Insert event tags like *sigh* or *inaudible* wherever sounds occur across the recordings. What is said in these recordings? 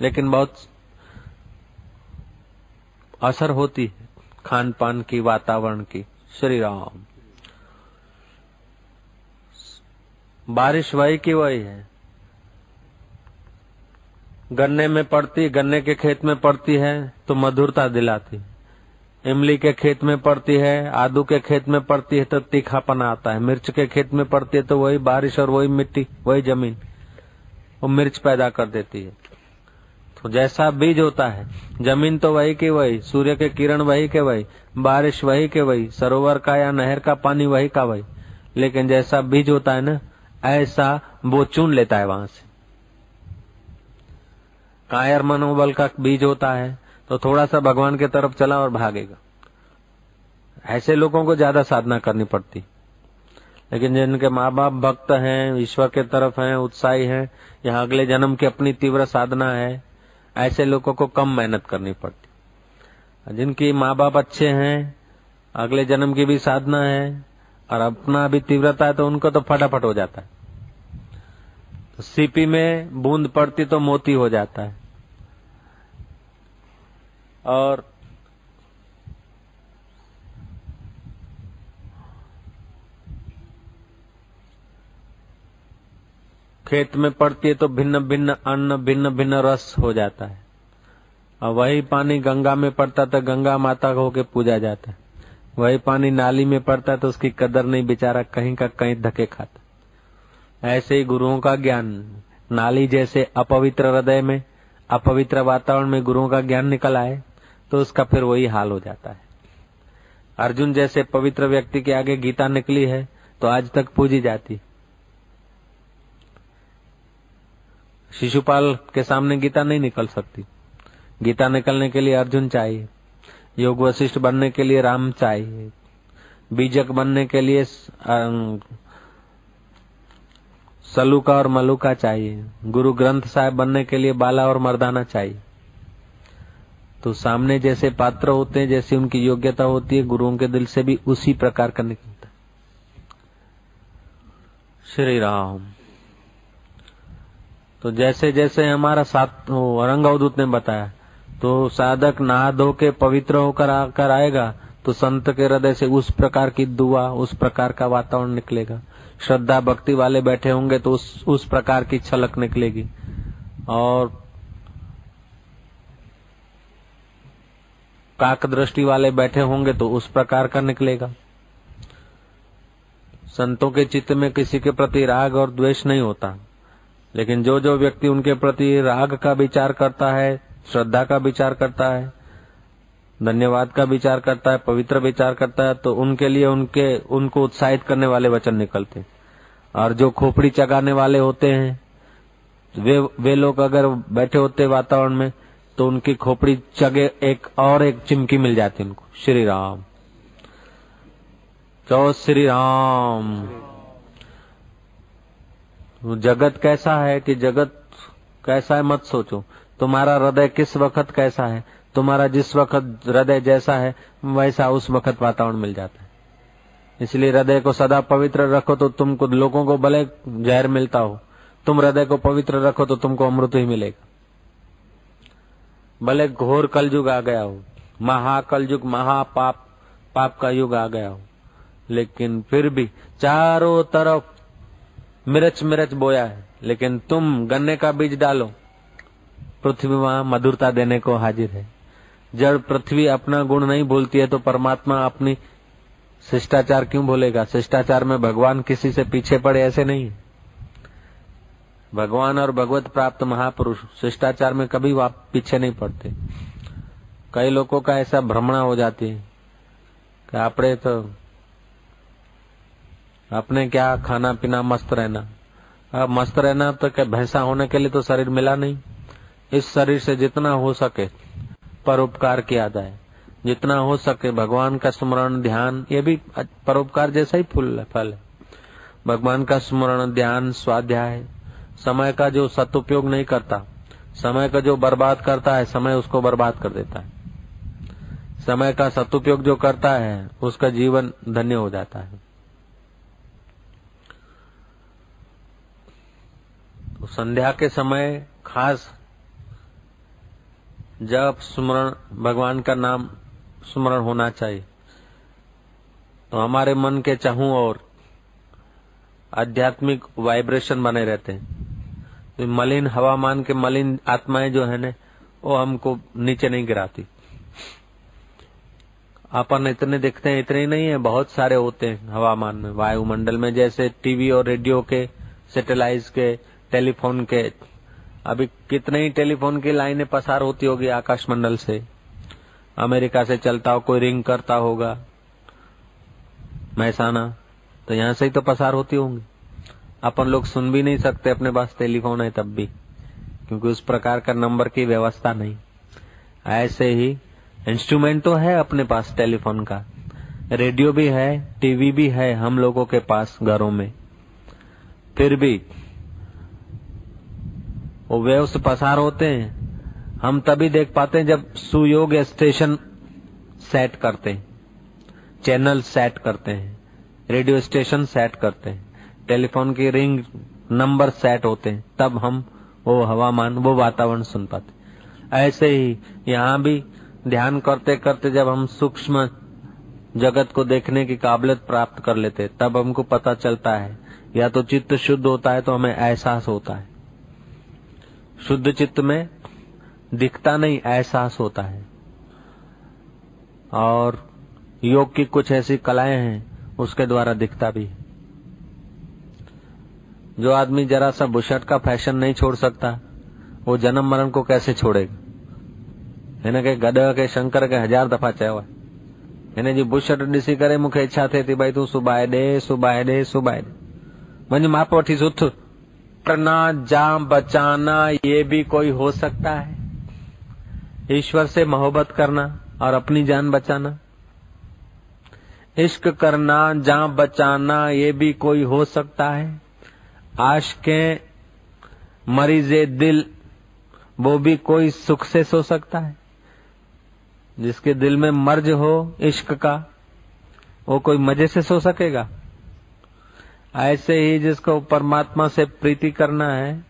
लेकिन बहुत असर होती है खान पान की, वातावरण की। श्री राम। बारिश वही की वही है। गन्ने में पड़ती, गन्ने के खेत में पड़ती है तो मधुरता दिलाती है। इमली के खेत में पड़ती है आदू के खेत में पड़ती है तो तीखापन आता है। मिर्च के खेत में पड़ती है तो वही बारिश और वही मिट्टी, वही ज़मीन, वो मिर्च पैदा कर देती है। तो जैसा बीज होता है, ज़मीन तो वही की वही, सूर्य के किरण वही के वही, बारिश वही के वही, सरोवर का या नहर का पानी वही का वही। लेकिन जैसा बीज होता है ना, ऐसा वो चुन लेता है वहाँ से। कायर मनोबल का बीज होता है तो थोड़ा सा भगवान के तरफ़ चला और भागेगा। ऐसे लोगों को ज़्यादा साधना करनी पड़ती। लेकिन जिनके माँ बाप भक्त हैं, ईश्वर के तरफ़ हैं, उत्साही हैं, यहाँ अगले जन्म की अपनी तीव्र साधना है ऐसे लोगों को कम मेहनत करनी पड़ती। जिनकी माँ बाप अच्छे हैं, अगले जन्म की भी साधना है, और अपना भी तीव्रता है तो उनको तो फटाफट हो जाता है। तो सीपी में बूंद पड़ती तो मोती हो जाता है। और खेत में पड़ती है तो भिन्न भिन्न अन्न, भिन्न भिन्न रस हो जाता है। और वही पानी गंगा में पड़ता तो गंगा माता होके पूजा जाता है। वही पानी नाली में पड़ता तो उसकी कदर नहीं, बेचारा कहीं का कहीं धके खाता ऐसे ही गुरुओं का ज्ञान, नाली जैसे अपवित्र हृदय में, अपवित्र वातावरण में गुरुओं का ज्ञान निकल आए तो उसका फिर वही हाल हो जाता है। अर्जुन जैसे पवित्र व्यक्ति के आगे गीता निकली है तो आज तक पूजी जाती शिशुपाल के सामने गीता नहीं निकल सकती। गीता निकलने के लिए अर्जुन चाहिए। योग वशिष्ठ बनने के लिए राम चाहिए। बीजक बनने के लिए सलूका और मलुका चाहिए। गुरु ग्रंथ साहब बनने के लिए बाला और मर्दाना चाहिए। तो सामने जैसे पात्र होते हैं, जैसी उनकी योग्यता होती है, गुरुओं के दिल से भी उसी प्रकार का निकलता श्री राम। तो जैसे जैसे हमारा साथ औरंग अवधूत ने बताया तो साधक नहा धो के पवित्र होकर आकर आएगा तो संत के हृदय से उस प्रकार की दुआ, उस प्रकार का वातावरण निकलेगा। श्रद्धा भक्ति वाले बैठे होंगे तो उस उस प्रकार की छलक निकलेगी। और काक दृष्टि वाले बैठे होंगे तो उस प्रकार का निकलेगा। संतों के चित्त में किसी के प्रति राग और द्वेष नहीं होता। लेकिन जो जो व्यक्ति उनके प्रति राग का विचार करता है, श्रद्धा का विचार करता है, धन्यवाद का विचार करता है, पवित्र विचार करता है तो उनके लिए उनके, उनको उत्साहित करने वाले वचन निकलते और जो खोपड़ी चगाने वाले होते हैं, वे वे लोग अगर बैठे होते वातावरण में तो उनकी खोपड़ी चगे, एक और एक चिमकी मिल जाती उनको। श्री राम। तो श्री राम। जगत कैसा है कि जगत कैसा है, मत सोचो। तुम्हारा हृदय किस वक्त कैसा है? तुम्हारा जिस वक्त हृदय जैसा है, वैसा उस वक्त वातावरण मिल जाता है। इसलिए हृदय को सदा पवित्र रखो तो तुमको, लोगों को भले जहर मिलता हो। तुम हृदय को पवित्र रखो तो तुमको अमृत ही मिलेगा। भले घोर कलयुग आ गया हो, महाकलयुग, महापाप, पाप का युग आ गया हो, लेकिन फिर भी चारों तरफ़ मिर्च मिर्च बोया है, लेकिन तुम गन्ने का बीज डालो। पृथ्वी वहाँ मधुरता देने को हाजिर है। जब पृथ्वी अपना गुण नहीं भूलती है तो परमात्मा अपनी शिष्टाचार क्यों भूलेगा शिष्टाचार में भगवान किसी से पीछे पड़े ऐसे नहीं भगवान और भगवत प्राप्त महापुरुष शिष्टाचार में कभी आप पीछे नहीं पड़ते। कई लोगों का ऐसा भ्रमणा हो जाती है कि आपने तो अपने क्या खाना पीना मस्त रहना? अब मस्त रहना तो क्या भैंसा होने के लिए तो शरीर मिला नहीं। इस शरीर से जितना हो सके परोपकार किया जाए। जितना हो सके भगवान का स्मरण, ध्यान, ये भी परोपकार जैसा ही फूल फल है। भगवान का स्मरण, ध्यान, स्वाध्याय, समय का जो सदुपयोग नहीं करता, समय का जो बर्बाद करता है, समय उसको बर्बाद कर देता है। समय का सदुपयोग जो करता है, उसका जीवन धन्य हो जाता है। तो संध्या के समय खास जब स्मरण, भगवान का नाम स्मरण होना चाहिए। तो हमारे मन के चाहू और आध्यात्मिक वाइब्रेशन बने रहते हैं। तो मलिन, हवामान के मलिन आत्माएँ जो है ना, वो हमको नीचे नहीं गिराती। अपन इतने देखते हैं, इतने ही नहीं है, बहुत सारे होते हैं हवामान में, वायुमंडल में, जैसे टीवी और रेडियो के, सैटेलाइट के टेलीफोन के। अभी कितने ही टेलीफोन की लाइनें पसार होती होगी आकाश मंडल से। अमेरिका से चलता हो, कोई रिंग करता होगा। महसाना तो यहाँ से ही तो पसार होती होंगी। अपन लोग सुन भी नहीं सकते अपने पास टेलीफोन है तब भी, क्योंकि उस प्रकार का नंबर की व्यवस्था नहीं। ऐसे ही इंस्ट्रूमेंट तो है अपने पास टेलीफोन का। रेडियो भी है, टीवी भी है हम लोगों के पास घरों में। फिर भी वो वेव्स पसार होते हैं। हम तभी देख पाते हैं जब सुयोग स्टेशन सेट करते हैं। चैनल सेट करते हैं। रेडियो स्टेशन सेट करते हैं। टेलीफोन की रिंग नंबर सेट होते हैं। तब हम वो हवामान, वो वातावरण सुन पाते ऐसे ही यहाँ भी ध्यान करते करते जब हम सूक्ष्म जगत को देखने की काबिलियत प्राप्त कर लेते तब हमको पता चलता है। या तो चित्त शुद्ध होता है तो हमें एहसास होता है। शुद्ध चित्त में दिखता नहीं, एहसास होता है। और योग की कुछ ऐसी कलाएँ हैं, उसके द्वारा दिखता भी जो आदमी जरा सा बुशर्ट का फ़ैशन नहीं छोड़ सकता, वो जन्म मरण को कैसे छोड़ेगा? हिन खे गॾ खे शंकर खे हज़ार दफ़ा चयो आहे हिन जी बुशर्ट ॾिसी करे इच्छा थिए थी, भई तूं सुबाए ॾे सुबाए ॾे सुबाए ॾे वञ माप वठी सुथ करना जा बचाना, ये भी कोई हो सकता है। ईश्वर से मोहब्बत करना और अपनी जान बचाना। इश्क करना, जा बचाना, ये भी कोई हो सकता है। आशकें मरीजे दिल, वो भी कोई सुख से सो सकता है। जिसके दिल में मर्ज हो इश्क का, वो कोई मज़े से सो सकेगा। ऐसे ही जिसको परमात्मा से प्रीति करना है,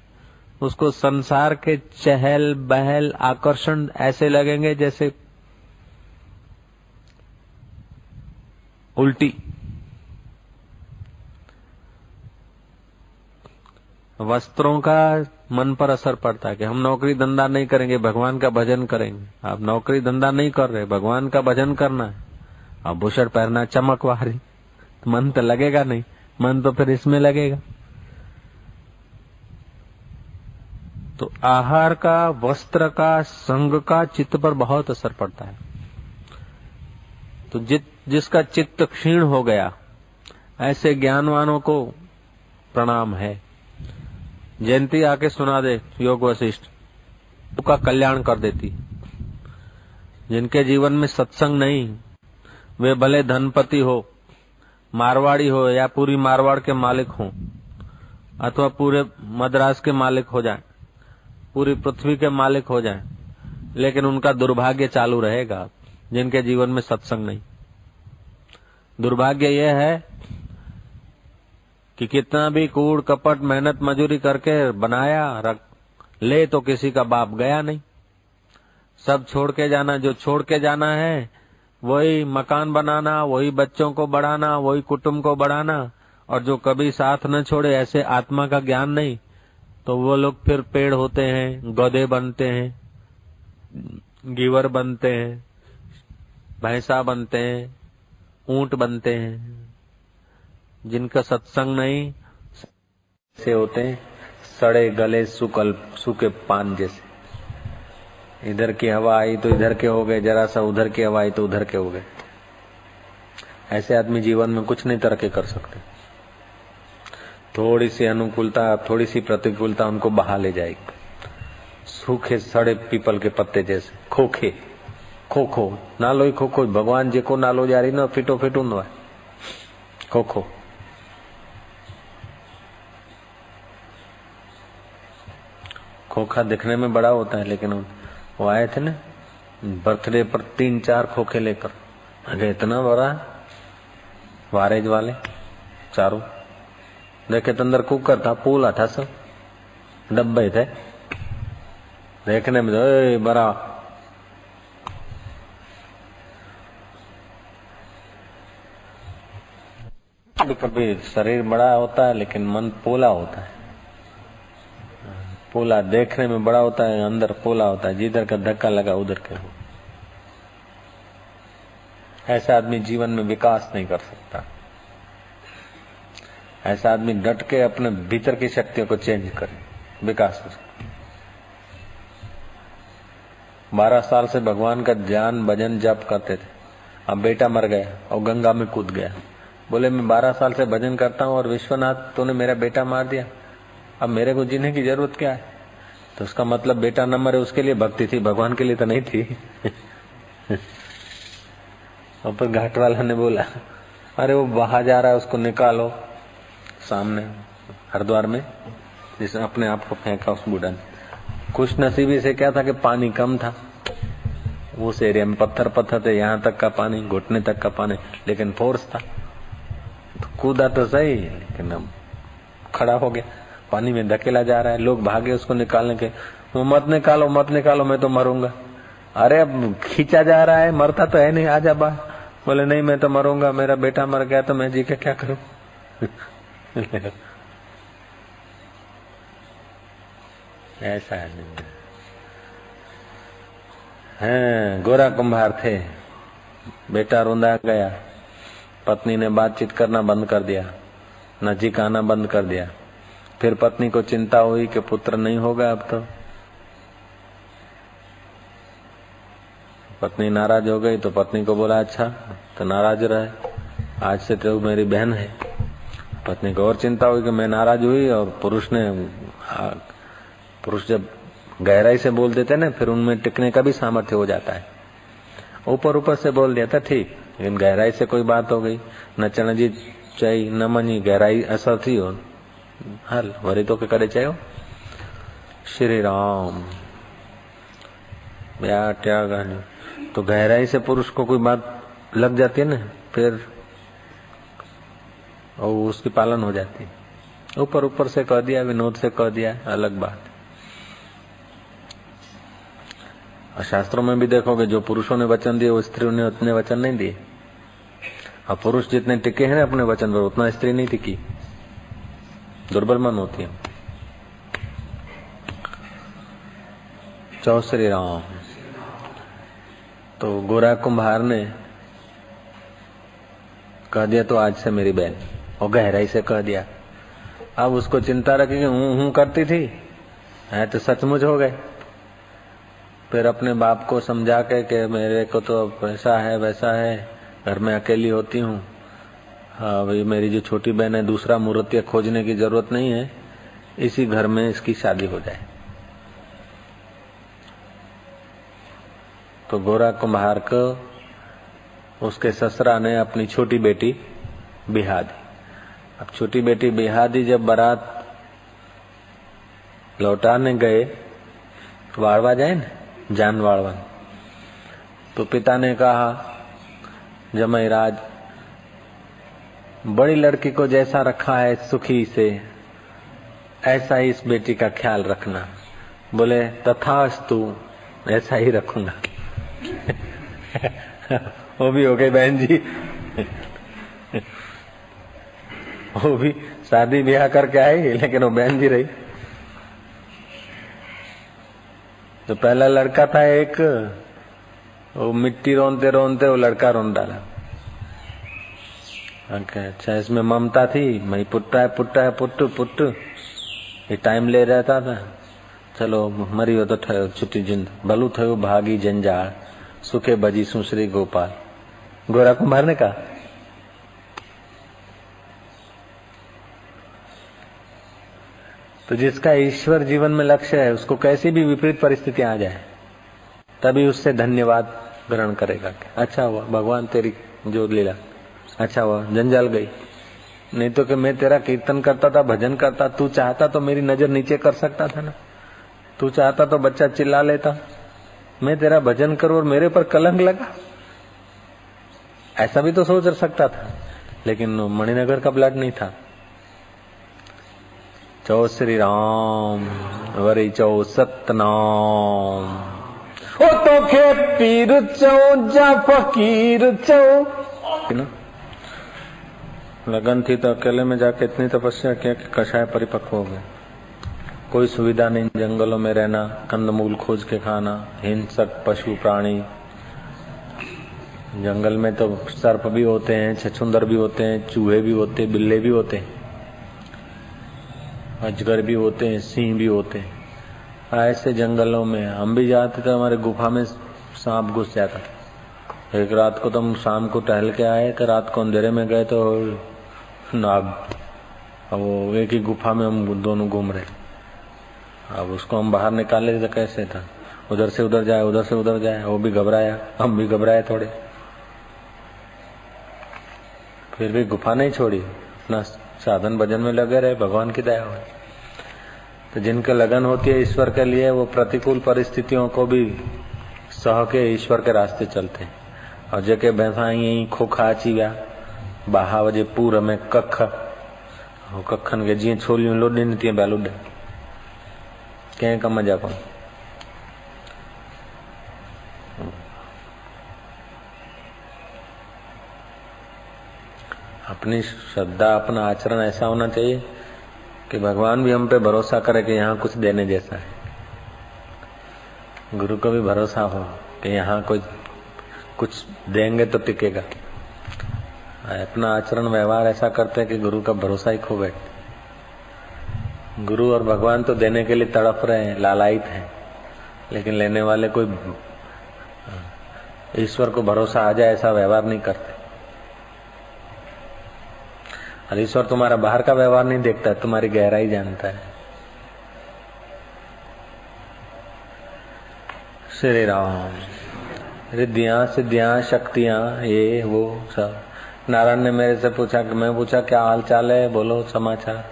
उसको संसार के चहल, बहल, आकर्षण ऐसे लगेंगे जैसे उल्टी। वस्त्रों का मन पर असर पड़ता है कि हम नौकरी धंधा नहीं करेंगे, भगवान का भजन करेंगे। आप नौकरी धंधा नहीं कर रहे, भगवान का भजन करना है। अब भूषण पहनना चमक वारी तो *laughs* मन तो लगेगा नहीं। मन तो फिर इसमें लगेगा। तो आहार का, वस्त्र का, संग का चित्त पर बहुत असर पड़ता है। तो जित, जिसका चित्त क्षीण हो गया, ऐसे ज्ञानवानों को प्रणाम है। जयंती आके सुना दे, योग वशिष्ठ। का कल्याण कर देती। जिनके जीवन में सत्संग नहीं, वे भले धनपति हो मारवाड़ी हो या पूरी मारवाड़ के मालिक हो, अथवा पूरे मद्रास के मालिक हो जाए, पूरी पृथ्वी के मालिक हो जाए, लेकिन उनका दुर्भाग्य चालू रहेगा, जिनके जीवन में सत्संग नहीं। दुर्भाग्य यह है कि कितना भी कूड़ कपट, मेहनत, मजूरी करके बनाया, रख, ले तो किसी का बाप गया नहीं। सब छोड़ के जाना, जो छोड़ के जाना है वही मकान बनाना, वही बच्चों को बढ़ाना, वही कुटुंब को बढ़ाना, और जो कभी साथ न छोड़े ऐसे आत्मा का ज्ञान नहीं तो वो लोग फिर पेड़ होते हैं, गधे बनते हैं, गिवर बनते हैं, भैंसा बनते हैं, ऊँट बनते हैं, जिनका सत्संग नहीं, से होते हैं सड़े गले सुकल, सूखे पान जैसे। इधर की हवा आई तो इधर के हो गए, जरा सा उधर की हवा आई तो उधर के हो गए। ऐसे आदमी जीवन में कुछ नहीं तरक्की कर सकते। थोड़ी सी अनुकूलता, थोड़ी सी प्रतिकूलता उनको बहा ले जाएगी। सूखे, सड़े पीपल के पत्ते जैसे, खोखे, खोखो, नालो ही खोखो, भगवान जी को नालो जा रही ना, फिटो फिटो न खोखो। खोखा दिखने में बड़ा होता है, लेकिन वो आए थे ना, बर्थडे पर तीन चार खोखे लेकर। अगे इतना बड़ा वारेज वाले, चारों। देखे तो अंदर कुकर था, पूला था सब, डब्बे थे। देखने में तो, बड़ा। कभी शरीर बड़ा होता है, लेकिन मन पोला होता है। पोला देखने में बड़ा होता है, अंदर पोला होता है, जिधर का धक्का लगा उधर के हो। ऐसा आदमी जीवन में विकास नहीं कर सकता। ऐसा आदमी डट के अपने भीतर की शक्तियों को चेंज करे, विकास हो सकता बारह साल से भगवान का ध्यान, भजन, जप करते थे। अब बेटा मर गया और गंगा में कूद गया। बोले, मैं बारह साल से भजन करता हूँ और विश्वनाथ, तूने मेरा बेटा मार दिया। अब मेरे को जीने की ज़रूरत क्या है? तो उसका मतलब बेटा न मरे उसके लिए भक्ति थी, भगवान के लिए तो नहीं थी। *laughs* फिर घाट वाला ने बोला, अरे वो बाहर जा रहा है, उसको निकालो सामने, हरिद्वार में, जिसने अपने आप को फेंका उस बुढ़ा ने। खुश नसीबी से क्या था कि पानी कम था। उस एरिया में पत्थर पत्थर थे, यहाँ तक का पानी, घुटने तक का पानी, लेकिन फोर्स था। तो कूदा तो सही, लेकिन अब खड़ा हो गया। पानी में धकेला जा रहा है, लोग भागे उसको निकालने के। वो मत निकालो मत निकालो, मैं तो मरूँगा। अरे, अब खींचा जा रहा है, मरता तो है नहीं आजा बा। बोले, नहीं, मैं तो मरूँगा, मेरा बेटा मर गया तो मैं जी के क्या करूँ? *laughs* ऐसा है। हैं, गोरा कुंभार थे। बेटा रोंदा गया। पत्नी ने बातचीत करना बंद कर दिया। नजीक आना बंद कर दिया। फिर पत्नी को चिंता हुई कि पुत्र नहीं होगा अब तो। पत्नी नाराज़ हो गई तो पत्नी को बोला अच्छा तो नाराज़ रहे। आज से तो मेरी बहन है। पत्नी को और चिंता हुई कि मैं नाराज़ हुई और पुरुष ने पुरुष जब गहराई से बोल देते ना, फिर उनमें टिकने का भी सामर्थ्य हो जाता है। ऊपर ऊपर से बोल दिया था, ठीक, लेकिन गहराई से कोई बात हो गई। न चण जी चई न मनी, गहराई असर थी हो हल, वरी तो के करे चयो? श्री राम त्याग तो गहराई से पुरुष को कोई बात लग जाती है ना? फिर और उसकी पालन हो जाती है। ऊपर ऊपर से कह दिया, विनोद से कह दिया, अलग बात। और शास्त्रों में भी देखोगे, जो पुरुषों ने वचन दिए, वो स्त्रियों ने उतने वचन नहीं दिए। और पुरुष जितने टिके हैं अपने वचन पर, उतना स्त्री नहीं टिकी। दुर्बल मन होती है। चौ श्री राम। तो गोरा कुंभार ने कह दिया तो आज से मेरी बहन। और गहराई से कह दिया, अब उसको चिंता रखी कि हूँ हूँ करती थी, है तो सचमुच हो गए। फिर अपने बाप को समझा के कि मेरे को तो ऐसा है, वैसा है, घर में अकेली होती हूँ। हाँ भाई, मेरी जो छोटी बहन है, दूसरा मूर्ति खोजने की ज़रूरत नहीं है। इसी घर में इसकी शादी हो जाए। तो गोरा कुम्हार को उसके ससुरा ने अपनी छोटी बेटी बिहा दी। अब छोटी बेटी बिहा दी, जब बारात लौटाने गए वाड़वा जाए ना, जान वाड़वन तो पिता ने कहा, जमई राज बड़ी लड़की को जैसा रखा है सुखी से, ऐसा ही इस बेटी का ख्याल रखना। बोले, तथास्तु, ऐसा ही रखूँगा। *laughs* वो भी हो गई बहन जी। *laughs* वो भी शादी ब्याह करके आई, लेकिन वो बहन जी रही। तो पहला लड़का था एक, वो मिट्टी रोनते रोनते वो लड़का रोन डाला अच्छा इसमें ममता थी, मई पुट्टा है पुट्टा है, पुट्टू पुट्टू। ये टाइम ले रहता था चलो, मरी हो तो ठयो छुट्टी जिंद। भलू थयो भागी जंजाल, सुखे बजी सुश्री गोपाल। गोरा कुमार ने कहा तो जिसका ईश्वर जीवन में लक्ष्य है, उसको कैसी भी विपरीत परिस्थिति आ जाए, तभी उससे धन्यवाद ग्रहण करेगा। अच्छा हुआ, भगवान तेरी जो लीला। अच्छा हुआ जंजाल गई। नहीं तो कि मैं तेरा कीर्तन करता था, भजन करता, तू चाहता तो मेरी नज़र नीचे कर सकता था ना। तू चाहता तो बच्चा चिल्ला लेता। मैं तेरा भजन करूँ और मेरे पर कलंक लगा। ऐसा भी तो सोच सकता था, लेकिन मणिनगर का ब्लड नहीं था। चौ श्री राम, वरी चौ सतनाम। ओ तो के पीर चौ, जा फकीर चौ। लगन थी तो अकेले में जाके इतनी तपस्या किया कि कषाय परिपक्व हो गए। कोई सुविधा नहीं, जंगलों में रहना, कंदमूल खोज के खाना, हिंसक पशु प्राणी। जंगल में तो सर्प भी होते हैं, छछुंदर भी होते हैं, चूहे भी होते हैं बिल्ले भी होते हैं, अजगर भी होते हैं, सिंह भी होते हैं। ऐसे जंगलों में हम भी जाते थे हमारे गुफा में सांप घुस जाता एक रात को तो हम शाम को टहल के आए तो रात को अंधेरे में गए तो नाग। वो एक ही गुफा में हम दोनों घूम रहे अब उसको हम बाहर निकाले तो कैसे था? उधर से उधर जाए, उधर से उधर जाए, वो भी घबराया, हम भी घबराए थोड़े। फिर भी गुफा नहीं छोड़ी अपना साधन भजन में लगे रहे, भगवान की दया हो तो जिनके लगन होती है ईश्वर के लिए, वो प्रतिकूल परिस्थितियों को भी सह के ईश्वर के रास्ते चलते और जेके भैंसा यही खोखा अची बाहा वजे पूर में कख कखन के जीअं छोलियूं लोॾनि तीअं पिया लुॾनि कम जा कोन अपनी श्रद्धा अपना आचरण ऐसा होना चाहिए कि भगवान भी हम पे भरोसा करे कि यहाँ कुछ देने जैसा है गुरु को भी भरोसा हो कि यहाँ कोई कुछ देंगे तो टिकेगा अपना आचरण व्यवहार ऐसा करते हैं कि गुरु का भरोसा ही खो बैठते गुरु और भगवान तो देने के लिए तड़प रहे हैं, लालायित हैं, लेकिन लेने वाले कोई ईश्वर को भरोसा आ जाए ऐसा व्यवहार नहीं करते। और ईश्वर तुम्हारा बाहर का व्यवहार नहीं देखता तुम्हारी गहराई जानता है। श्री राम। रिद्धियाँ सिद्धियाँ शक्तियाँ, ये वो सब। नारायण ने मेरे से पूछा कि मैं पूछा, क्या हाल चाल है? बोलो, समाचार.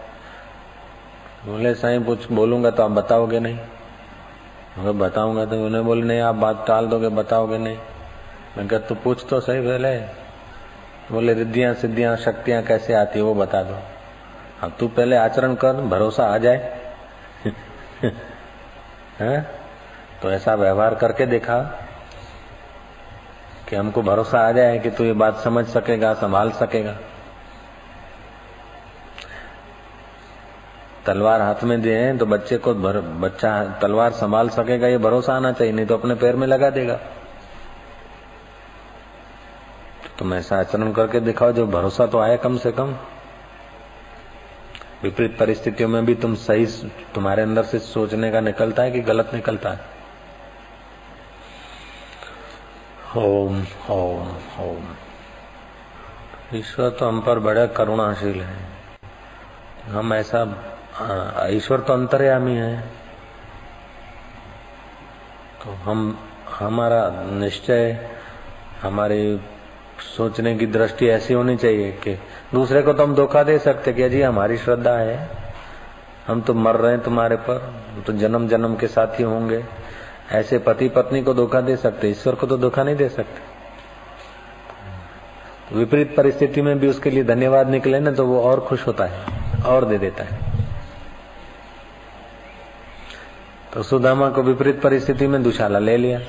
बोले साईं पूछ, बोलूँगा तो आप बताओगे नहीं? अगर बताऊँगा तो उन्हें बोले, नहीं, आप बात टाल दोगे, बताओगे नहीं। मैं कहा, तू पूछ तो सही पहले। बोले, रिद्धियाँ, सिद्धियाँ, शक्तियाँ कैसे आती है वो बता दो। अब तू पहले आचरण कर, भरोसा आ जाए। *laughs* है? तो ऐसा व्यवहार करके देखा। कि हमको भरोसा आ जाए कि तू ये बात समझ सकेगा संभाल सकेगा। तलवार हाथ में दे तो बच्चे को भर, बच्चा तलवार संभाल सकेगा ये भरोसा आना चाहिए नहीं तो अपने पैर में लगा देगा। तुम ऐसा आचरण करके दिखाओ जो भरोसा तो आए कम से कम। विपरीत परिस्थितियों में भी तुम सही तुम्हारे अंदर से सोचने का निकलता है कि गलत निकलता है? ओम ओम ओम। ईश्वर तो हम पर बड़े करुणाशील है। हम ऐसा ईश्वर तो अंतर्यामी है। तो हम, हमारा निश्चय, हमारी सोचने की दृष्टि ऐसी होनी चाहिए कि दूसरे को तो हम धोखा दे सकते कि जी हमारी श्रद्धा है। हम तो मर रहे हैं तुम्हारे पर तो जन्म जन्म के साथी होंगे। ऐसे पति पत्नी को धोखा दे सकते, ईश्वर को तो धोखा नहीं दे सकते। तो विपरीत परिस्थिति में भी उसके लिए धन्यवाद निकले ना तो वो और खुश होता है, और दे देता है। तो सुदामा को विपरीत परिस्थिति में दुशाला ले लिया।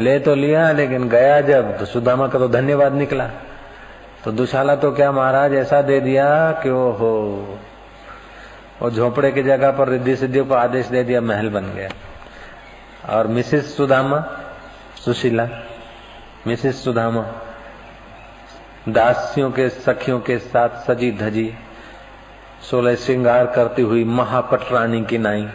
ले तो लिया, लेकिन गया जब तो सुदामा का तो धन्यवाद निकला। तो दुशाला तो क्या महाराज ऐसा दे दिया कि वो हो और झोपड़े की जगह पर रिद्धि सिद्धियों को आदेश दे दिया, महल बन गया। और मिसेस सुदामा, सुशीला, मिसेस सुदामा, दासियों के, सखियों के साथ सजी धजी, सोलह श्रृंगार करती हुई महापट रानी की नाई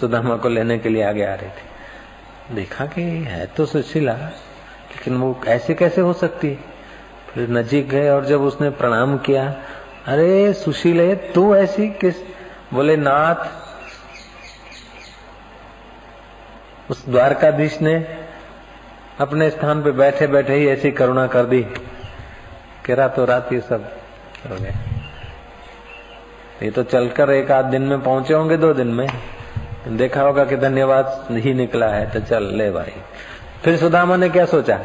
सुदामा को लेने के लिए आगे आ रही थी। देखा कि है तो सुशीला, लेकिन वो ऐसे कैसे हो सकती फिर नजीक गए और जब उसने प्रणाम किया, अरे सुशीले, तू ऐसी किस बोले, नाथ उस द्वारकाधीश ने अपने स्थान पे बैठे बैठे ही ऐसी करुणा कर दी कि रातों रात ये सब हो गए। ये तो चलकर एक आध दिन में पहुँचे होंगे, दो दिन में। देखा होगा कि धन्यवाद ही निकला है तो चल ले भाई। फिर सुदामा ने क्या सोचा?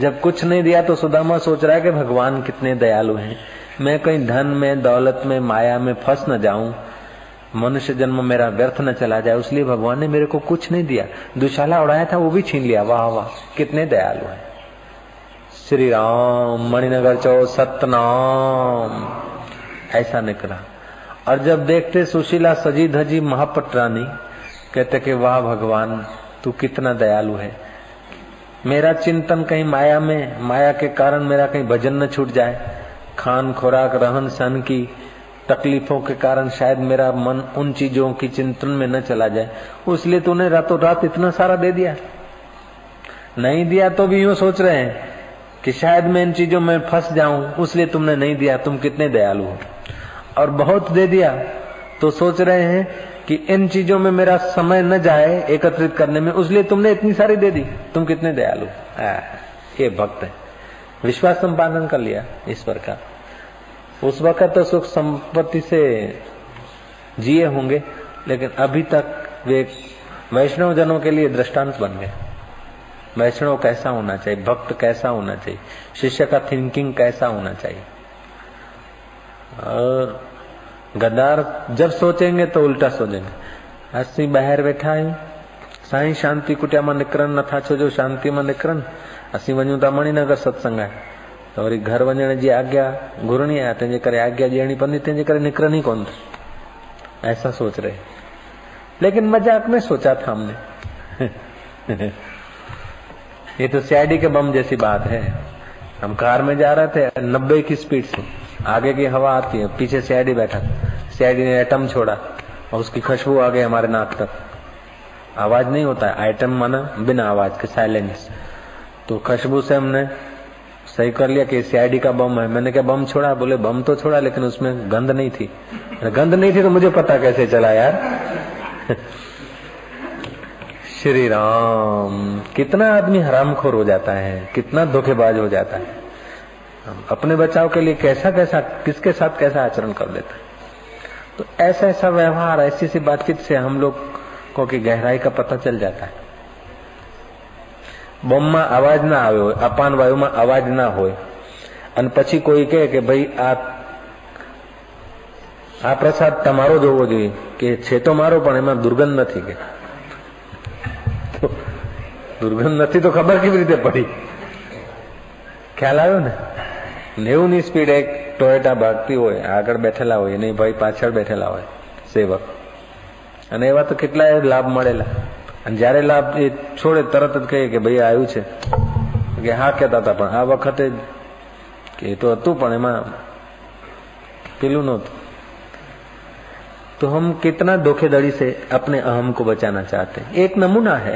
जब कुछ नहीं दिया तो सुदामा सोच रहा है कि भगवान कितने दयालु हैं। मैं कहीं धन में, दौलत में, माया में फंस न जाऊँ। मनुष्य जन्म मेरा व्यर्थ न चला जाए, उसलिए भगवान ने मेरे को कुछ नहीं दिया। दुशाला उड़ाया था, वो भी छीन लिया। वाह वाह, कितने दयालु है। श्री राम मणिनगर चौ सतनाम। ऐसा निकला। और जब देखते सुशीला सजी धजी महापट रानी कहते कि वाह, भगवान, तू कितना दयालु है। मेरा चिंतन कहीं माया में, माया के कारण मेरा कहीं भजन न छूट जाए। खान खुराक रहन सहन की तकलीफों के कारण शायद मेरा मन उन चीज़ों की चिंतन में न चला जाए। इसलिए तूने रातों रात इतना सारा दे दिया। नहीं दिया तो भी यूँ सोच रहे हैं कि शायद मैं इन चीज़ों में फंस जाऊँ। इसलिए तुमने नहीं दिया, तुम कितने दयालु हो। और बहुत दे दिया। तो सोच रहे हैं कि इन चीज़ों में मेरा समय न जाए एकत्रित करने में। उसलिए तुमने इतनी सारी दे दी। तुम कितने दयालु ये भक्त है। विश्वास संपादन कर लिया ईश्वर का। उस वक्त तो सुख संपत्ति से जिए होंगे, लेकिन अभी तक वे वैष्णव जनों के लिए दृष्टांत बन गए। वैष्णव कैसा होना चाहिए? भक्त कैसा होना चाहिए? शिष्य का थिंकिंग कैसा होना चाहिए? और गद्दार जब सोचेंगे तो उल्टा सोचेंगे। असी बाहर बैठा है। साईं शांति कुटिया माँ निकिरनि नथा छो जो शांति माँ निकिरनि असीं वञूं था मणिनगर सत्संग आहे त वरी घर वञण जी आज्ञा घुरणी आहे, तंहिंजे करे आज्ञा ॾियणी पवंदी, तंहिंजे करे निकिरनि ई कोन ऐसा सोच रहे। लेकिन मज़ाक में सोचा था हमने। *laughs* ये तो सीआईडी के बम जैसी बात है। हम कार में जा रहे थे, नब्बे की स्पीड से। आगे की हवा आती है, पीछे सीआईडी बैठा सीआईडी ने एटम छोड़ा और उसकी खुशबू आ गई हमारे नाक तक। आवाज़ नहीं होता है आइटम माना बिना आवाज़ के साइलेंस तो खुशबू से हमने सही कर लिया कि सीआईडी का बम है। मैंने क्या बम छोड़ा? बोले, बम तो छोड़ा, लेकिन उसमें गंध नहीं थी। गंध नहीं थी तो मुझे पता कैसे चला यार। *laughs* श्री राम, कितना आदमी हरामखोर हो जाता है, कितना धोखेबाज हो जाता है। अपने बचाव के लिए कैसा कैसा, किसके साथ कैसा आचरण कर देता है? तो ऐसा ऐसा व्यवहार ऐसी ऐसी बातचीत से हम लोग को की गहराई का पता चल जाता है। બોમ્બમાં અવાજ ના આવ્યો હોય, અપાન વાયુમાં અવાજ ના હોય. અને પછી કોઈ કહે કે ભાઈ આ આ પ્રસાદ તમારો જોવો જોઈએ, કે છે તો મારો પણ એમાં દુર્ગંધ નથી કે. દુર્ગંધ નથી તો ખબર કેવી રીતે પડી? ખ્યાલ આવ્યો ને? નેવું ની સ્પીડ એક ટોયોટા ભાગતી હોય, આગળ બેઠેલા હોય નહીં ભાઈ પાછળ બેઠેલા હોય, સેવક. અને એવા તો કેટલાય લાભ મળેલા. અને જયારે લાભ એ છોડે તરત જ કહે કે ભાઈ આવ્યું છે કે હા કહેતા હતા પણ આ વખતે કે તો હતું પણ એમાં પેલું નહોતું तो हम कितना धोखेधड़ी से अपने अहम को बचाना चाहते हैं एक नमूना है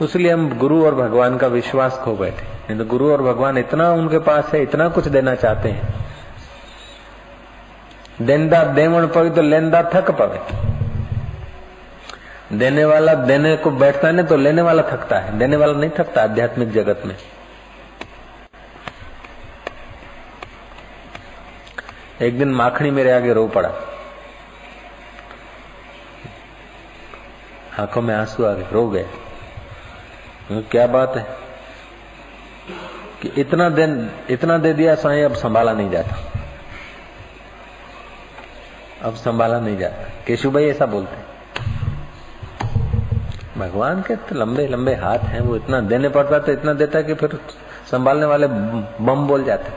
उसलिए हम गुरु और भगवान का विश्वास खो बैठे नहीं तो गुरु और भगवान इतना उनके पास है इतना कुछ देना चाहते हैं देंदा देवण पवे तो लेंदा थक पवे देने वाला, देने को बैठता है ना तो लेने वाला थकता है। देने वाला नहीं थकता आध्यात्मिक जगत में। एक दिन माखणी मेरे आगे रो पड़ा। आँखों में आँसू आ गए, रो गए। क्या बात है? कि इतना दिन, इतना दे दिया, साई, अब संभाला नहीं जाता। अब संभाला नहीं जाता। केशु भाई ऐसा बोलते भगवान के तो लंबे लंबे हाथ हैं, वो इतना देने पड़ता तो इतना देता कि फिर संभालने वाले बम बोल जाते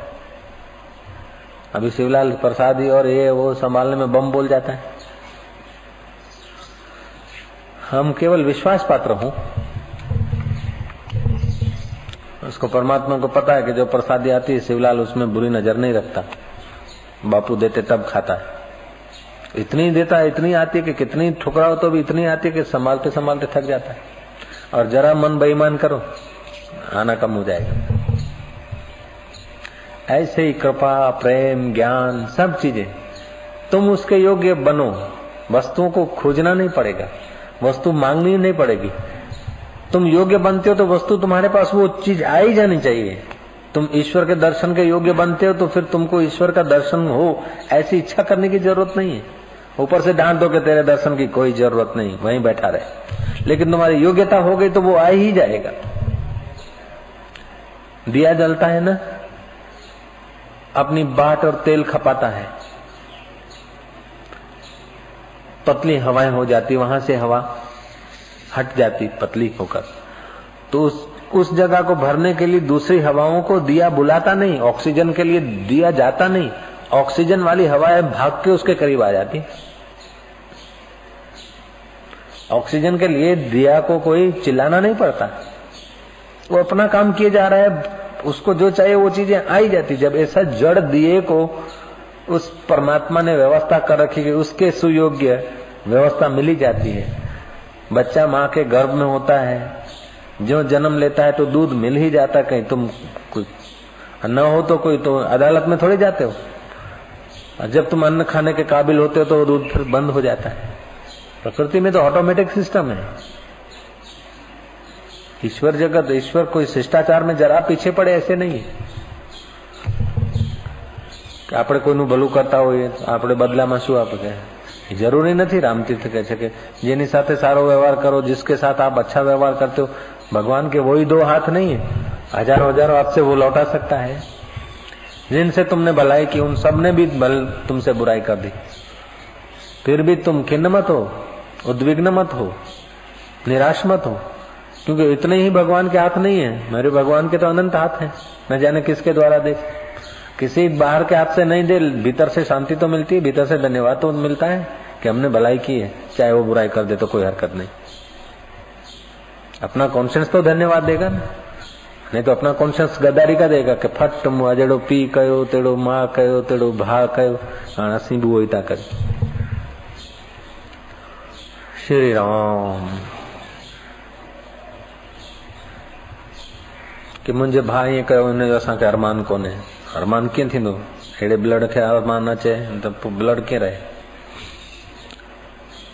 अभी शिवलाल प्रसादी और ये, वो संभालने में बम बोल जाता है। हम केवल विश्वास पात्र हूँ। उसको परमात्मा को पता है कि जो प्रसादी आती है, शिवलाल उसमें बुरी नज़र नहीं रखता। बापू देते तब खाता है। इतनी देता है, इतनी आती है कि कितनी ठुकराओ तो भी इतनी आती है कि संभालते संभालते थक जाता है। और जरा मन बेईमान करो, आना कम हो जाएगा। ऐसे ही कृपा, प्रेम, ज्ञान, सब चीज़ें। तुम उसके योग्य बनो। वस्तुओं को खोजना नहीं पड़ेगा। वस्तु मांगनी नहीं पड़ेगी। तुम योग्य बनते हो तो वस्तु तुम्हारे पास वो चीज़ आ ही जानी चाहिए। तुम ईश्वर के दर्शन के योग्य बनते हो तो फिर तुमको ईश्वर का दर्शन हो, ऐसी इच्छा करने की ज़रूरत नहीं है। ऊपर से डांट दो कि तेरे दर्शन की कोई ज़रूरत नहीं, वहीं बैठा रहे। लेकिन तुम्हारी योग्यता हो गई तो वो आ ही जाएगा। दिया जलता है ना? अपनी बाट और तेल खपाता है। पतली हवाएँ हो जाती, वहाँ से हवा हट जाती पतली होकर। तो उस उस जगह को भरने के लिए दूसरी हवाओं को दिया बुलाता नहीं, ऑक्सीजन के लिए दिया जाता नहीं। ऑक्सीजन वाली हवाएँ भाग के उसके करीब आ जाती। ऑक्सीजन के लिए दिया को कोई चिल्लाना नहीं पड़ता। वो अपना काम किए जा रहा है, उसको जो चाहिए वो चीज़ें आई जाती। जब ऐसा जड़ दिए को उस परमात्मा ने व्यवस्था कर रखी कि उसके सुयोग्य व्यवस्था मिली जाती है। बच्चा माँ के गर्भ में होता है, जो जन्म लेता है तो दूध मिल ही जाता कहीं तुम कुछ न हो तो कोई तो अदालत में थोड़े जाते हो। और जब तुम अन्न खाने के काबिल होते हो तो दूध फिर बंद हो जाता है। प्रकृति में तो ऑटोमेटिक सिस्टम है ईश्वर जगत ईश्वर कोई शिष्टाचार में जरा पीछे पड़े ऐसे नहीं है કે આપણે કોઈનું ભલું કરતા હોઈએ આપણે બદલામાં શું આપે કે જરૂરી નથી रामतीर्थ કહે છે કે જેની સાથે સારો व्यवहार करो जिसके साथ आप अच्छा व्यवहार करते हो भगवान के वही दो हाथ नहीं है हजारों हजारों आपसे वो लौटा सकता है जिनसे तुमने भलाई की उन सब ने भी बल तुमसे बुराई कर दी फिर भी तुम खिन्न मत हो उद्विग्न मत हो, निराश मत हो, क्योंकि इतने ही भगवान के हाथ नहीं है। मेरे भगवान के तो अनंत हाथ है। न जाने किसके द्वारा दे, किसी बाहर के हाथ से नहीं दे, भीतर से शांति तो मिलती है, भीतर से धन्यवाद तो मिलता है कि हमने भलाई की है। चाहे वो बुराई कर दे तो कोई हरकत नहीं। अपना कॉन्शियस तो धन्यवाद देगा ना। नहीं तो अपना कॉन्शियस गद्दारी का देगा कि फट मुआ जड़ो पी कयो, तेड़ो, माँ कयो, तेड़ो, भा कयो हाँ असी भी वही था कर श्री राम कि मुंहिंजे भाउ ईअं कयो हिनजो असांखे अरमान कोन्हे अरमान कीअं थींदो? अहिड़े ब्लड खे अरमान अचे त ब्लड कीअं रहे?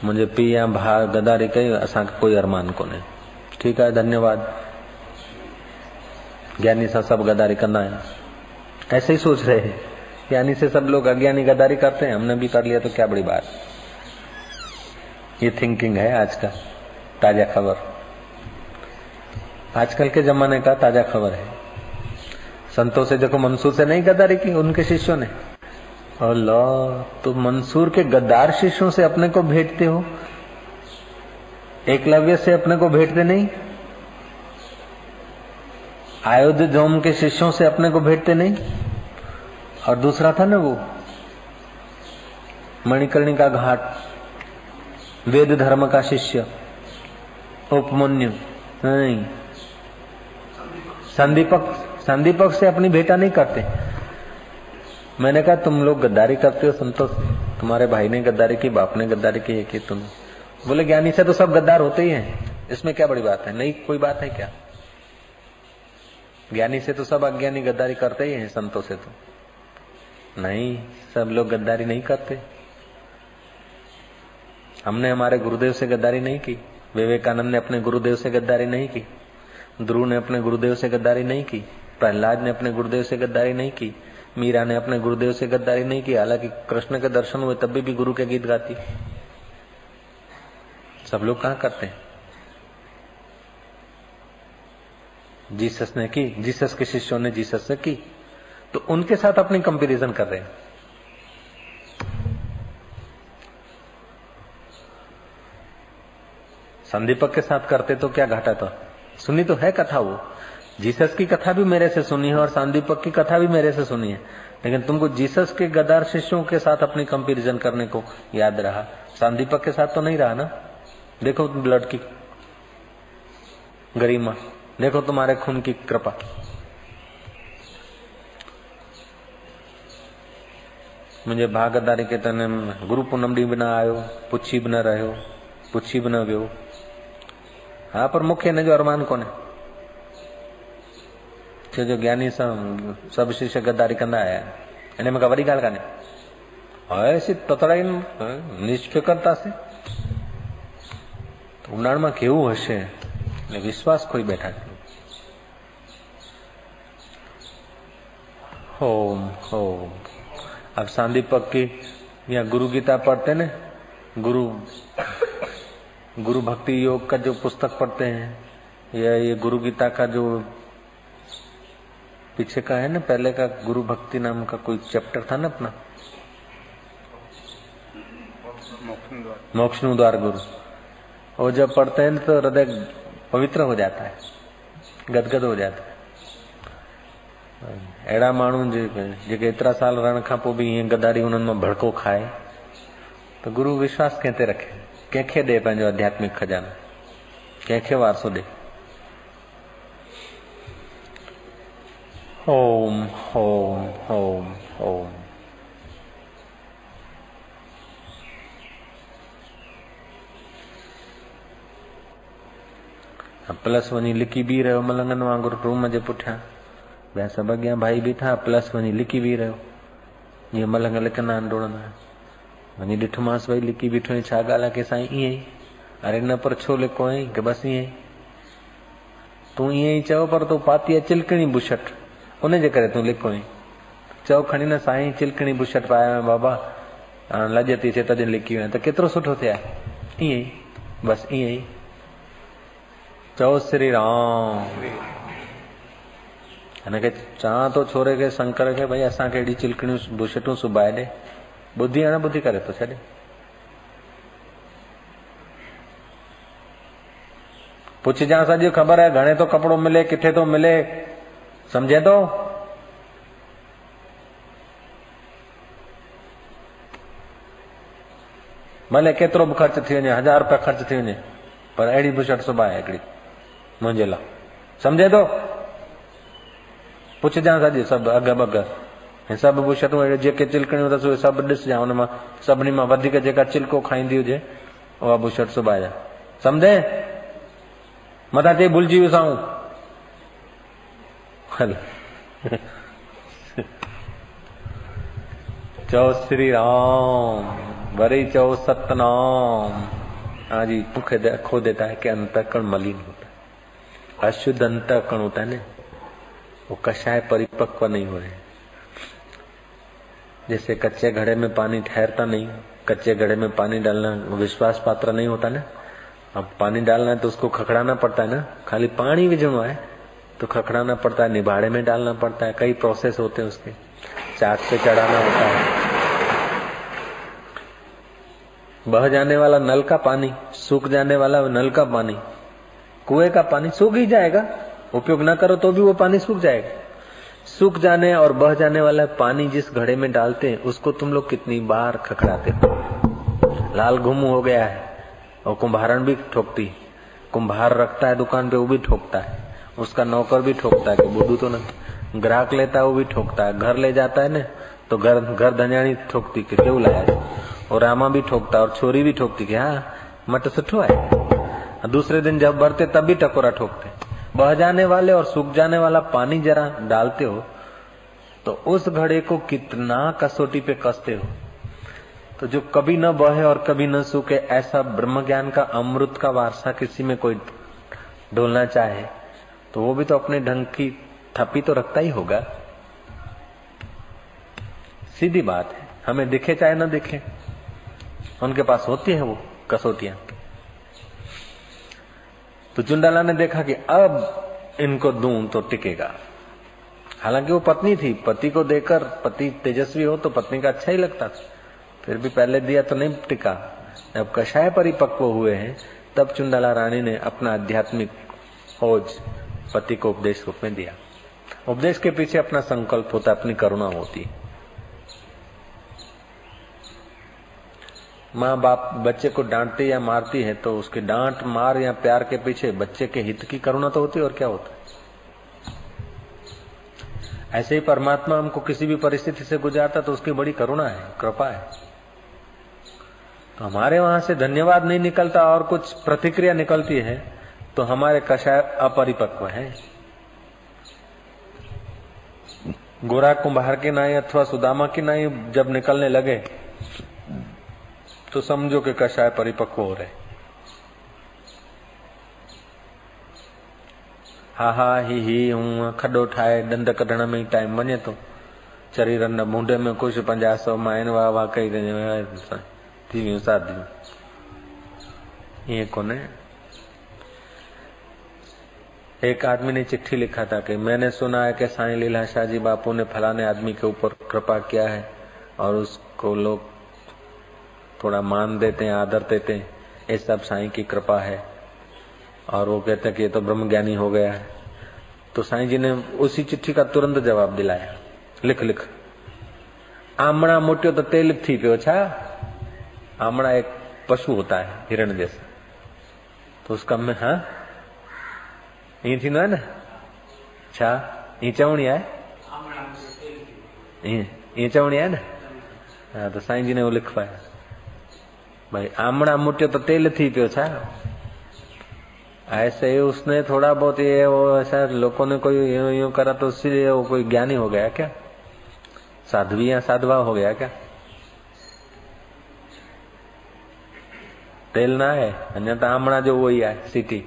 मुंहिंजे पीउ या भाउ गदारी कई, असांखे कोई अरमान कोन्हे ठीकु आहे, धन्यवाद। ज्ञानी सां सब गदारी कंदा आहियूं। ऐसे ही सोच रहे। हैं ज्ञानी से सब लोग अज्ञानी गदारी करते हैं, हमने भी कर लिया तो क्या बड़ी बात। ये थिंकिंग है आज का, ताज़ा खबर। आजकल के जमाने का ताज़ा खबर है। संतों से देखो, मंसूर से नहीं गद्दारी की, उनके शिष्यों ने। अल्लाह तो मंसूर के गद्दार शिष्यों से अपने को भेंटते हो? एकलव्य से अपने को भेंटते नहीं? आयोध्य जोम के शिष्यों से अपने को भेंटते नहीं? और दूसरा था ना वो मणिकर्णी का घाट। वेद धर्म का शिष्य उपमन्यु नहीं। संदीपक संदीपक से अपनी भेटा नहीं करते मैंने कहा, तुम लोग गद्दारी करते हो, संतोष। तुम्हारे भाई ने गद्दारी की, बाप ने गद्दारी की है कि तुम बोले, ज्ञानी से तो सब गद्दार होते ही हैं। इसमें क्या बड़ी बात है? नहीं, कोई बात है क्या? ज्ञानी से तो सब अज्ञानी गद्दारी करते ही हैं संतों से तो। नहीं, सब लोग गद्दारी नहीं करते। हमने हमारे गुरुदेव से गद्दारी नहीं की। विवेकानंद ने अपने गुरुदेव से गद्दारी नहीं की। ध्रुव ने अपने गुरुदेव से गद्दारी नहीं की। प्रहलाद ने अपने गुरुदेव से गद्दारी नहीं की। मीरा ने अपने गुरुदेव से गद्दारी नहीं की। हालाँकि कृष्ण के दर्शन हुए, तब भी गुरु के गीत गाती। सब लोग कहा करते हैं? जीसस ने की, जीसस के शिष्यों ने जीसस से की। तो उनके साथ अपनी कंपैरिजन कर रहे हैं। संदीपक के साथ करते तो क्या घाटा था? सुनी तो है कथा वो। जीसस की कथा भी मेरे से सुनी है और सांदीपक की कथा भी मेरे से सुनी है। लेकिन तुमको जीसस के गदार शिष्यों के साथ अपनी कंपेरिजन करने को याद रहा। सांदीपक के साथ तो नहीं रहा ना? देखो ब्लड की गरिमा देखो तुम्हारे खून की कृपा। मुझे भागदारी के तने गुरु पूनम डी बिना आयो, पुछी भी न पुछी भी न वियो। हाँ पर मुख्य ने जो अरमान कोने કે જો જ્ઞાની સબ શિષ્ય ગદ્દારી કંદા આયા એને મેં વડી ગાલ કાને હવે સી તતડાઈ નિષ્ફિકરતા છે ઉનાળમાં કેવું હશે એટલે વિશ્વાસ કોઈ બેઠા होम होम अब सांदीपक की या गुरु गीता पढ़ते ने गुरु गुरु भक्ति योग का जो पुस्तक पढ़ते हैं, या ये गुरु गीता का जो पीछे का है ना, पहले का गुरु भक्ति नाम का कोई चैप्टर था ना अपना? मोक्ष द्वार गुरु। वो जब पढ़ते हैं तो हृदय पवित्र हो जाता है, गदगद हो जाता है। अहिड़ा माण्हू जेके एतिरा साल पोइ बि ईअं गदारी माँ भड़को खाए, त गुरु विश्वास कंहिं ते रखे? कंहिंखे ॾे पंहिंजो आध्यात्मिक खजानो? कंहिंखे वारसो ॾे ओम ओम ओम ओम प्लस वञी लिकी बि रहियो मलंगनि वांगुरु रूम जे पुठियाँ। ॿिया सभु अॻियाँ भाई बीठा प्लस वञी लिकी बि रहियो जीअं मलंग लिकंदा आहिनि डोड़ंदा आहिनि वञी ॾिठोमांसि भई, लिकी बीठो छा ॻाल्हि आहे की साईं ईअं अरे न, पर छो लिको आहीं, की बसि ईअं ई? तूं ईअं ई चओ, पर तूं पाती आहे चिलकणी बुशट। उनजे करे तूं लिको आहीं। चओ, खणी न, साईं, चिलकणी बुशट पाया बाबा। हाणे लॼ थी थिए तॾहिं लिकी वञे त केतिरो सुठो ईअं ई? बसि ईअं ई। चओ, श्री राम। हिनखे चवां थो छोरे खे, शंकर खे, भई असांखे अहिड़ी चिलकणियूं, बुशटूं सुबाए ॾे। न ॿुधी करे थो छॾे पुछजांइ सॼी ख़बर आहे घणे थो कपिड़ो मिले, किथे थो मिले, सम्झे थो भले केतिरो बि ख़र्च थी वञे, हज़ार रुपया ख़र्च थी वञे, पर अहिड़ी बुशट सुबाए हिकिड़ी, मुंहिंजे लाइ। सम्झे थो पुछजांइ सॼी सभु अघ बघ ऐं सभु बुशटूं अहिड़े जेके चिलकणियूं अथसि उहे सभु ॾिसजांइ हुन माँ, सभिनी माँ वधीक जेका चिलको खाईंदी हुजे, उहा बुशट सुबाइजांइ सम्झे? मथां चई, भुलिजी हल। चओ श्री राम वरी चओ सतनाम। हाँ जी मुख्य खो देता है कि अंतकरण मलिन होता है अशुद्ध अंतकरण होता है ना वो कषाय परिपक्व नहीं हो रहे जैसे कच्चे घड़े में पानी ठहरता नहीं, कच्चे घड़े में पानी डालना विश्वास पात्र नहीं होता ना। अब पानी डालना है तो उसको खखड़ाना पड़ता है ना। खाली पानी विझणो है तो खखड़ाना पड़ता है निभाड़े में डालना पड़ता है, कई प्रोसेस होते हैं उसके। चाक से चढ़ाना होता है। बह जाने वाला नल का पानी, सूख जाने वाला नल का पानी, कुएँ का पानी सूख ही जाएगा। उपयोग न करो तो भी वो पानी सूख जाएगा। सूख जाने और बह जाने वाला पानी जिस घड़े में डालते हैं, उसको तुम लोग कितनी बार खखड़ाते हो? लाल घुम हो गया है और कुंभारण भी ठोकती कुंभार रखता है दुकान पे, वो भी ठोकता है। उसका नौकर भी ठोकता है कि बुद्धू तो नहीं। ग्राहक लेता है, वो भी ठोकता है। घर ले जाता है ना तो घर घर धनियाणी ठोकती कि क्यों लाया और रामा भी ठोकता और छोरी भी ठोकती कि हाँ मट सुठो है। दूसरे दिन जब बढ़ते, तब भी टकोरा ठोकते। बह जाने वाले और सूख जाने वाला पानी जरा डालते हो तो उस घड़े को कितना कसौटी पे कसते हो? तो जो कभी न बहे और कभी न सूखे, ऐसा ब्रह्म ज्ञान का अमृत का वारसा किसी में कोई ढोलना चाहे तो वो भी तो अपने ढंग की थपी तो रखता ही होगा। सीधी बात है, हमें दिखे चाहे न दिखे, उनके पास होती है वो कसौटियाँ। तो चुंडाला ने देखा कि अब इनको दूँ तो टिकेगा। हालाँकि वो पत्नी थी, पति को देकर पति तेजस्वी हो तो पत्नी का अच्छा ही लगता था। फिर भी पहले दिया तो नहीं टिका। जब कषाय परिपक्व हुए हैं, तब चुंडाला रानी ने अपना आध्यात्मिक खोज पति को उपदेश रूप में दिया। उपदेश के पीछे अपना संकल्प होता अपनी करुणा होती है। माँ बाप बच्चे को डांटती या मारती है तो उसके डांट, मार या प्यार के पीछे बच्चे के हित की करुणा तो होती है, और क्या होता है? ऐसे ही परमात्मा हमको किसी भी परिस्थिति से गुजारता तो उसकी बड़ी करुणा है, कृपा है। तो हमारे वहाँ से धन्यवाद नहीं निकलता और कुछ प्रतिक्रिया निकलती है तो हमारे कषाय अपरिपक्व है। गोरा कुंभार की नाई अथवा सुदामा की नाई जब निकलने लगे तो समझो कि कषाय परिपक्व हो रहे हा। हा, ही ही, हूँ खॾो ठाहे ॾंद कढण में ई टाइम वञे थो शरीरनि मुंडे में कुझु पंजाह सौ माइनि वाह वाह कई थी वियूं शादियूं ईअं कोन्हे। एक आदमी ने चिट्ठी लिखा था कि मैंने सुना है कि साईं लीला शाह जी बापू ने फलाने आदमी के ऊपर कृपा किया है और उसको लोग थोड़ा मान देते हैं आदर देते हैं ये सब साईं की कृपा है। और वो कहते हैं कि ये तो ब्रह्म ज्ञानी हो गया है। तो साईं जी ने उसी चिट्ठी का तुरंत जवाब दिलाया। लिख लिख। आमड़ा मोटियो तो तेल थी पियो छा? आमणा एक पशु होता है हिरण जैसा। तो उसका में हाँ? ईअं थींदो आहे न? छा? ईअं चवणी आहे ईअं ईअं चवणी आहे न? हाँ तो साईं जी ने वो लिखवाया। भाई आमणा मुटियो तो तेल थी पियो छा ऐसे ही उसने थोड़ा बहुत ये वो ऐसा लोगों ने कोई यूँ यूँ करा तो उससे वो कोई ज्ञानी हो गया क्या साध्वी या साधवा हो गया क्या तेल ना है अन्य तो आमणा जो वही है सिटी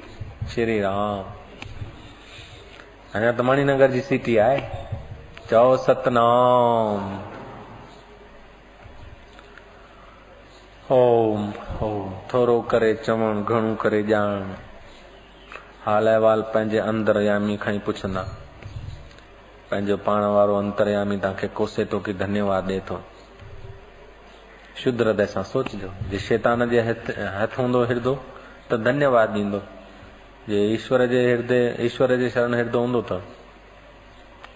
श्री राम अन्य तो मणिनगर जी सिटी है चौ सतनाम ओम ओम थोरो करे चवण, घणो करे ॼाण। हाल अहिवाल पंहिंजे अंतरयामी खां ई पुछंदा। पंहिंजो पाण वारो अंतरयामी तव्हांखे कोसे थो की धन्यवाद ॾे थो। शुद्ध हृदय सां सोचजो। जे शैतान जे हथ हूंदो हिरदो, त धन्यवाद ॾींदो। जे ईश्वर जे हृदय ईश्वर जे शरण हिरदो हूंदो त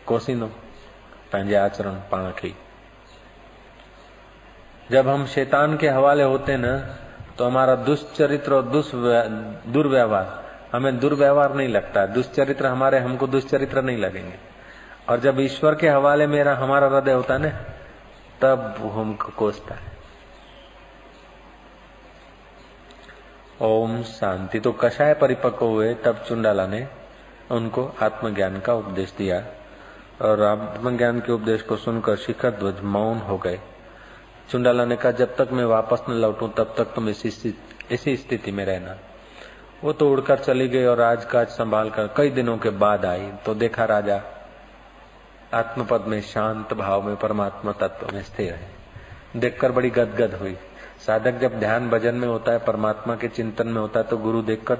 कोसींदो। पंहिंजे आचरण पाण खे जब हम शैतान के हवाले होते न तो हमारा दुष्चरित्र और दुर्व्यवहार, हमें दुर्व्यवहार नहीं लगता। दुष्चरित्र हमारे, हमको दुष्चरित्र नहीं लगेंगे। और जब ईश्वर के हवाले मेरा, हमारा हृदय होता है ना, तब हमको कोसता है। ओम शांति। तो कषाय परिपक्व हुए, तब चुंडाला ने उनको आत्मज्ञान का उपदेश दिया। और आत्मज्ञान के उपदेश को सुनकर शिखर ध्वज मौन हो गए। चुंडाला ने कहा, जब तक मैं वापस न लौटूं, तब तक तुम इसी इसी स्थिति में रहना। वो तो उड़कर चली गई और राजकाज संभाल कर कई दिनों के बाद आई। तो देखा राजा, आत्मपद में शांत भाव में परमात्मा तत्व में स्थिर है। देखकर बड़ी गदगद हुई। साधक जब ध्यान भजन में होता है, परमात्मा के चिंतन में होता है तो गुरु देखकर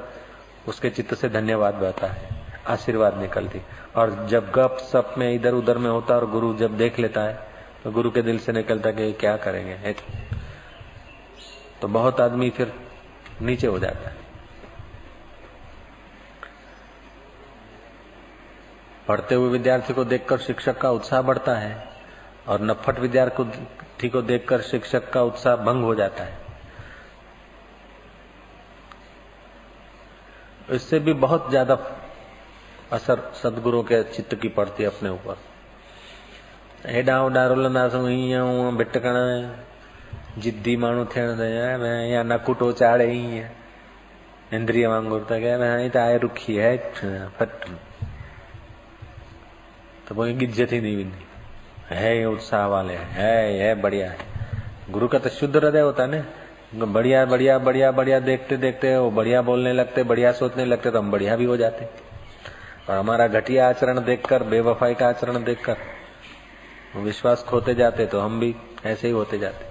उसके चित्त से धन्यवाद बहता है, आशीर्वाद निकलती। और जब गप सप में इधर उधर में होता है और गुरु जब देख लेता है तो गुरु के दिल से निकलता कि क्या करेंगे? तो बहुत आदमी फिर नीचे हो जाता है। पढ़ते हुए विद्यार्थी को देखकर शिक्षक का उत्साह बढ़ता है और नफट विद्यार्थी को देखकर शिक्षक का उत्साह भंग हो जाता है। इससे भी बहुत ज़्यादा असर सदगुरु के चित्त की पड़ती है अपने ऊपर। हेॾां होॾां रुलंदासीं, हीअं हूअं भिटकण, जिद्दी माण्हू थियण या नकुटो चाड़े हीअं इंद्रिय वांगुरु त हाणे त आहे रुखी, है, फट। तो वो गिज्जे थी नहीं बिंदी है उत्साह वाले, है है बढ़िया। है गुरु का तो शुद्ध हृदय होता है ना। बढ़िया बढ़िया बढ़िया बढ़िया देखते देखते, वो बढ़िया बोलने लगते, बढ़िया सोचने लगते तो हम बढ़िया भी हो जाते। और हमारा घटिया आचरण देखकर, बेवफाई का आचरण देखकर विश्वास खोते जाते तो हम भी ऐसे ही होते जाते।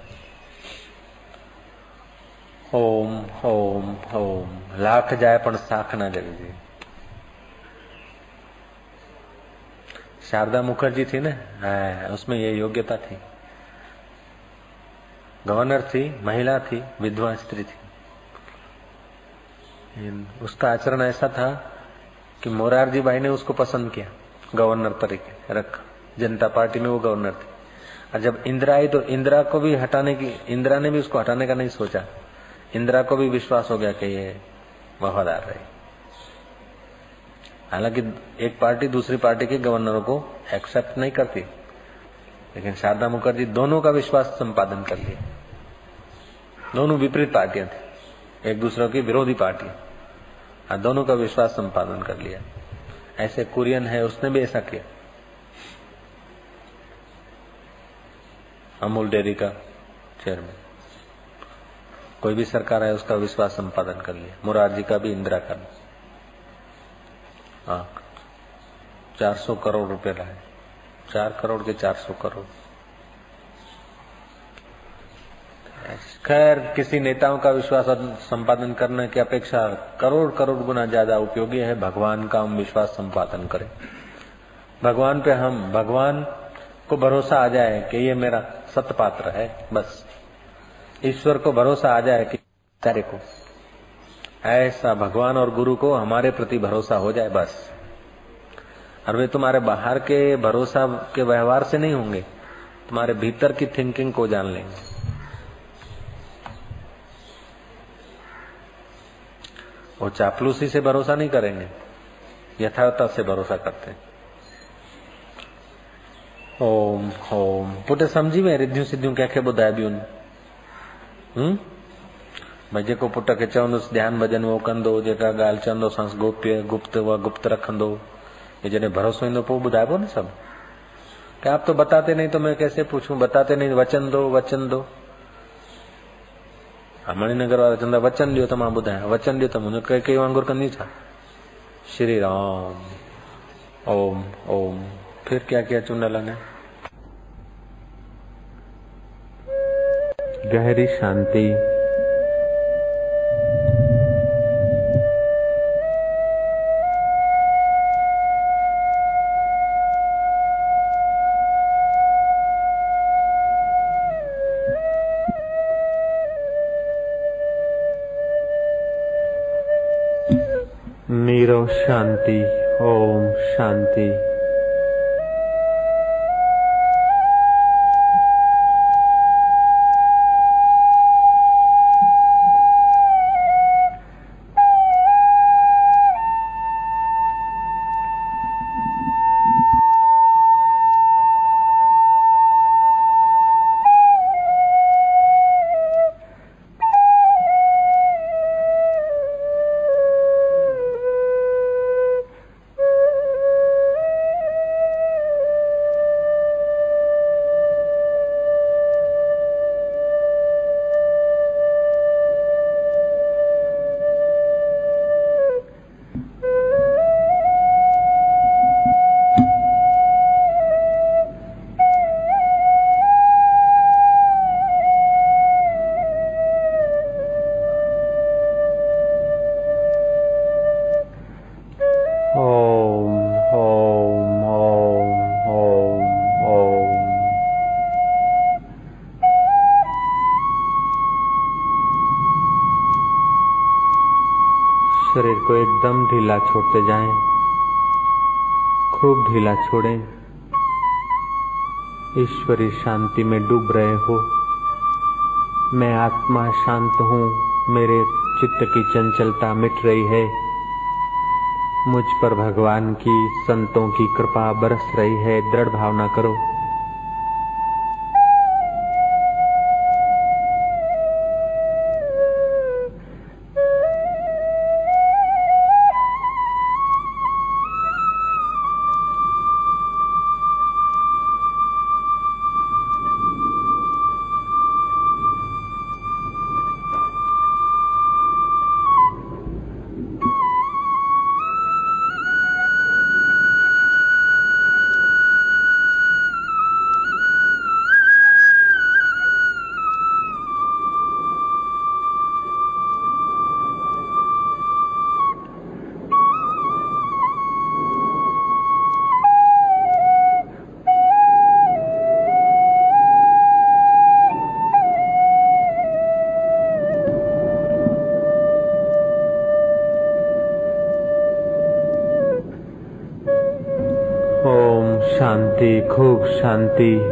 ओम ओम ओम। लाख जाए पर साख ना जगजे शारदा मुखर्जी थी ना? हाँ, उसमें ये योग्यता थी। गवर्नर थी महिला थी विधवा स्त्री थी। उसका आचरण ऐसा था कि मोरारजी भाई ने उसको पसंद किया गवर्नर तरीके रख। जनता पार्टी में वो गवर्नर थी। और जब इंदिरा आई तो इंदिरा को भी हटाने की, इंदिरा ने भी उसको हटाने का नहीं सोचा। इंदिरा को भी विश्वास हो गया कि ये वफादार रही। हालाँकि एक पार्टी दूसरी पार्टी के गवर्नरों को एक्सेप्ट नहीं करती। लेकिन शारदा मुखर्जी दोनों का विश्वास संपादन कर लिया दोनों विपरीत पार्टियाँ थी। एक दूसरे की विरोधी पार्टी और दोनों का विश्वास संपादन कर लिया। ऐसे कुरियन है, उसने भी ऐसा किया। अमूल डेयरी का चेयरमैन कोई भी सरकार है उसका विश्वास संपादन कर लिया मुरारजी का भी इंदिरा का हाँ चार सौ करोड़ रुपए लाए। चार करोड़ के चार सौ करोड़। खैर, किसी नेताओं का विश्वास संपादन करने की अपेक्षा करोड़ करोड़ गुना ज़्यादा उपयोगी है। भगवान का हम विश्वास संपादन करें। भगवान पे हम, भगवान को भरोसा आ जाए कि ये मेरा सतपात्र है, बस। ईश्वर को भरोसा आ जाए कि कार्य को। ऐसा भगवान और गुरु को हमारे प्रति भरोसा हो जाए, बस। और वे तुम्हारे बाहर के भरोसा के व्यवहार से नहीं होंगे। तुम्हारे भीतर की थिंकिंग को जान लेंगे। वो चापलूसी से भरोसा नहीं करेंगे यथार्थ से भरोसा करते ओम ओम। पुटे समझी में रिद्धियूं सिद्धियूं कंहिंखे ॿुधाए बियूं हम्म? भई जेको पुट खे चवंदुसि ध्यानु भॼन उहो कंदो, जेका ॻाल्हि चवंदो संस गोप्य, गुप्त उहा गुप्त रखंदो। ये जॾहिं भरोसो ईंदो पोइ ॿुधाइबो न सभु कि आप तो बताते नहीं तो मैं कैसे पूछूँ? बताते नहीं वचन दो वचन दो। मणिनगर वारा चवंदा वचन ॾियो त माँ ॿुधायां वचन ॾियो त मुंहिंजो कई कई वांगुरु कंदी छा श्री राम। ओम ओम। फिर क्या क्या चुनल ने? गहरी शांति। नीरव शांति ओम शांति। को एकदम ढीला छोड़ते जाएँ, खूब ढीला छोड़ें। ईश्वरी शांति में डूब रहे हो। मैं आत्मा शांत हूँ, मेरे चित्त की चंचलता मिट रही है। मुझ पर भगवान की, संतों की कृपा बरस रही है, दृढ़ भावना करो। शांति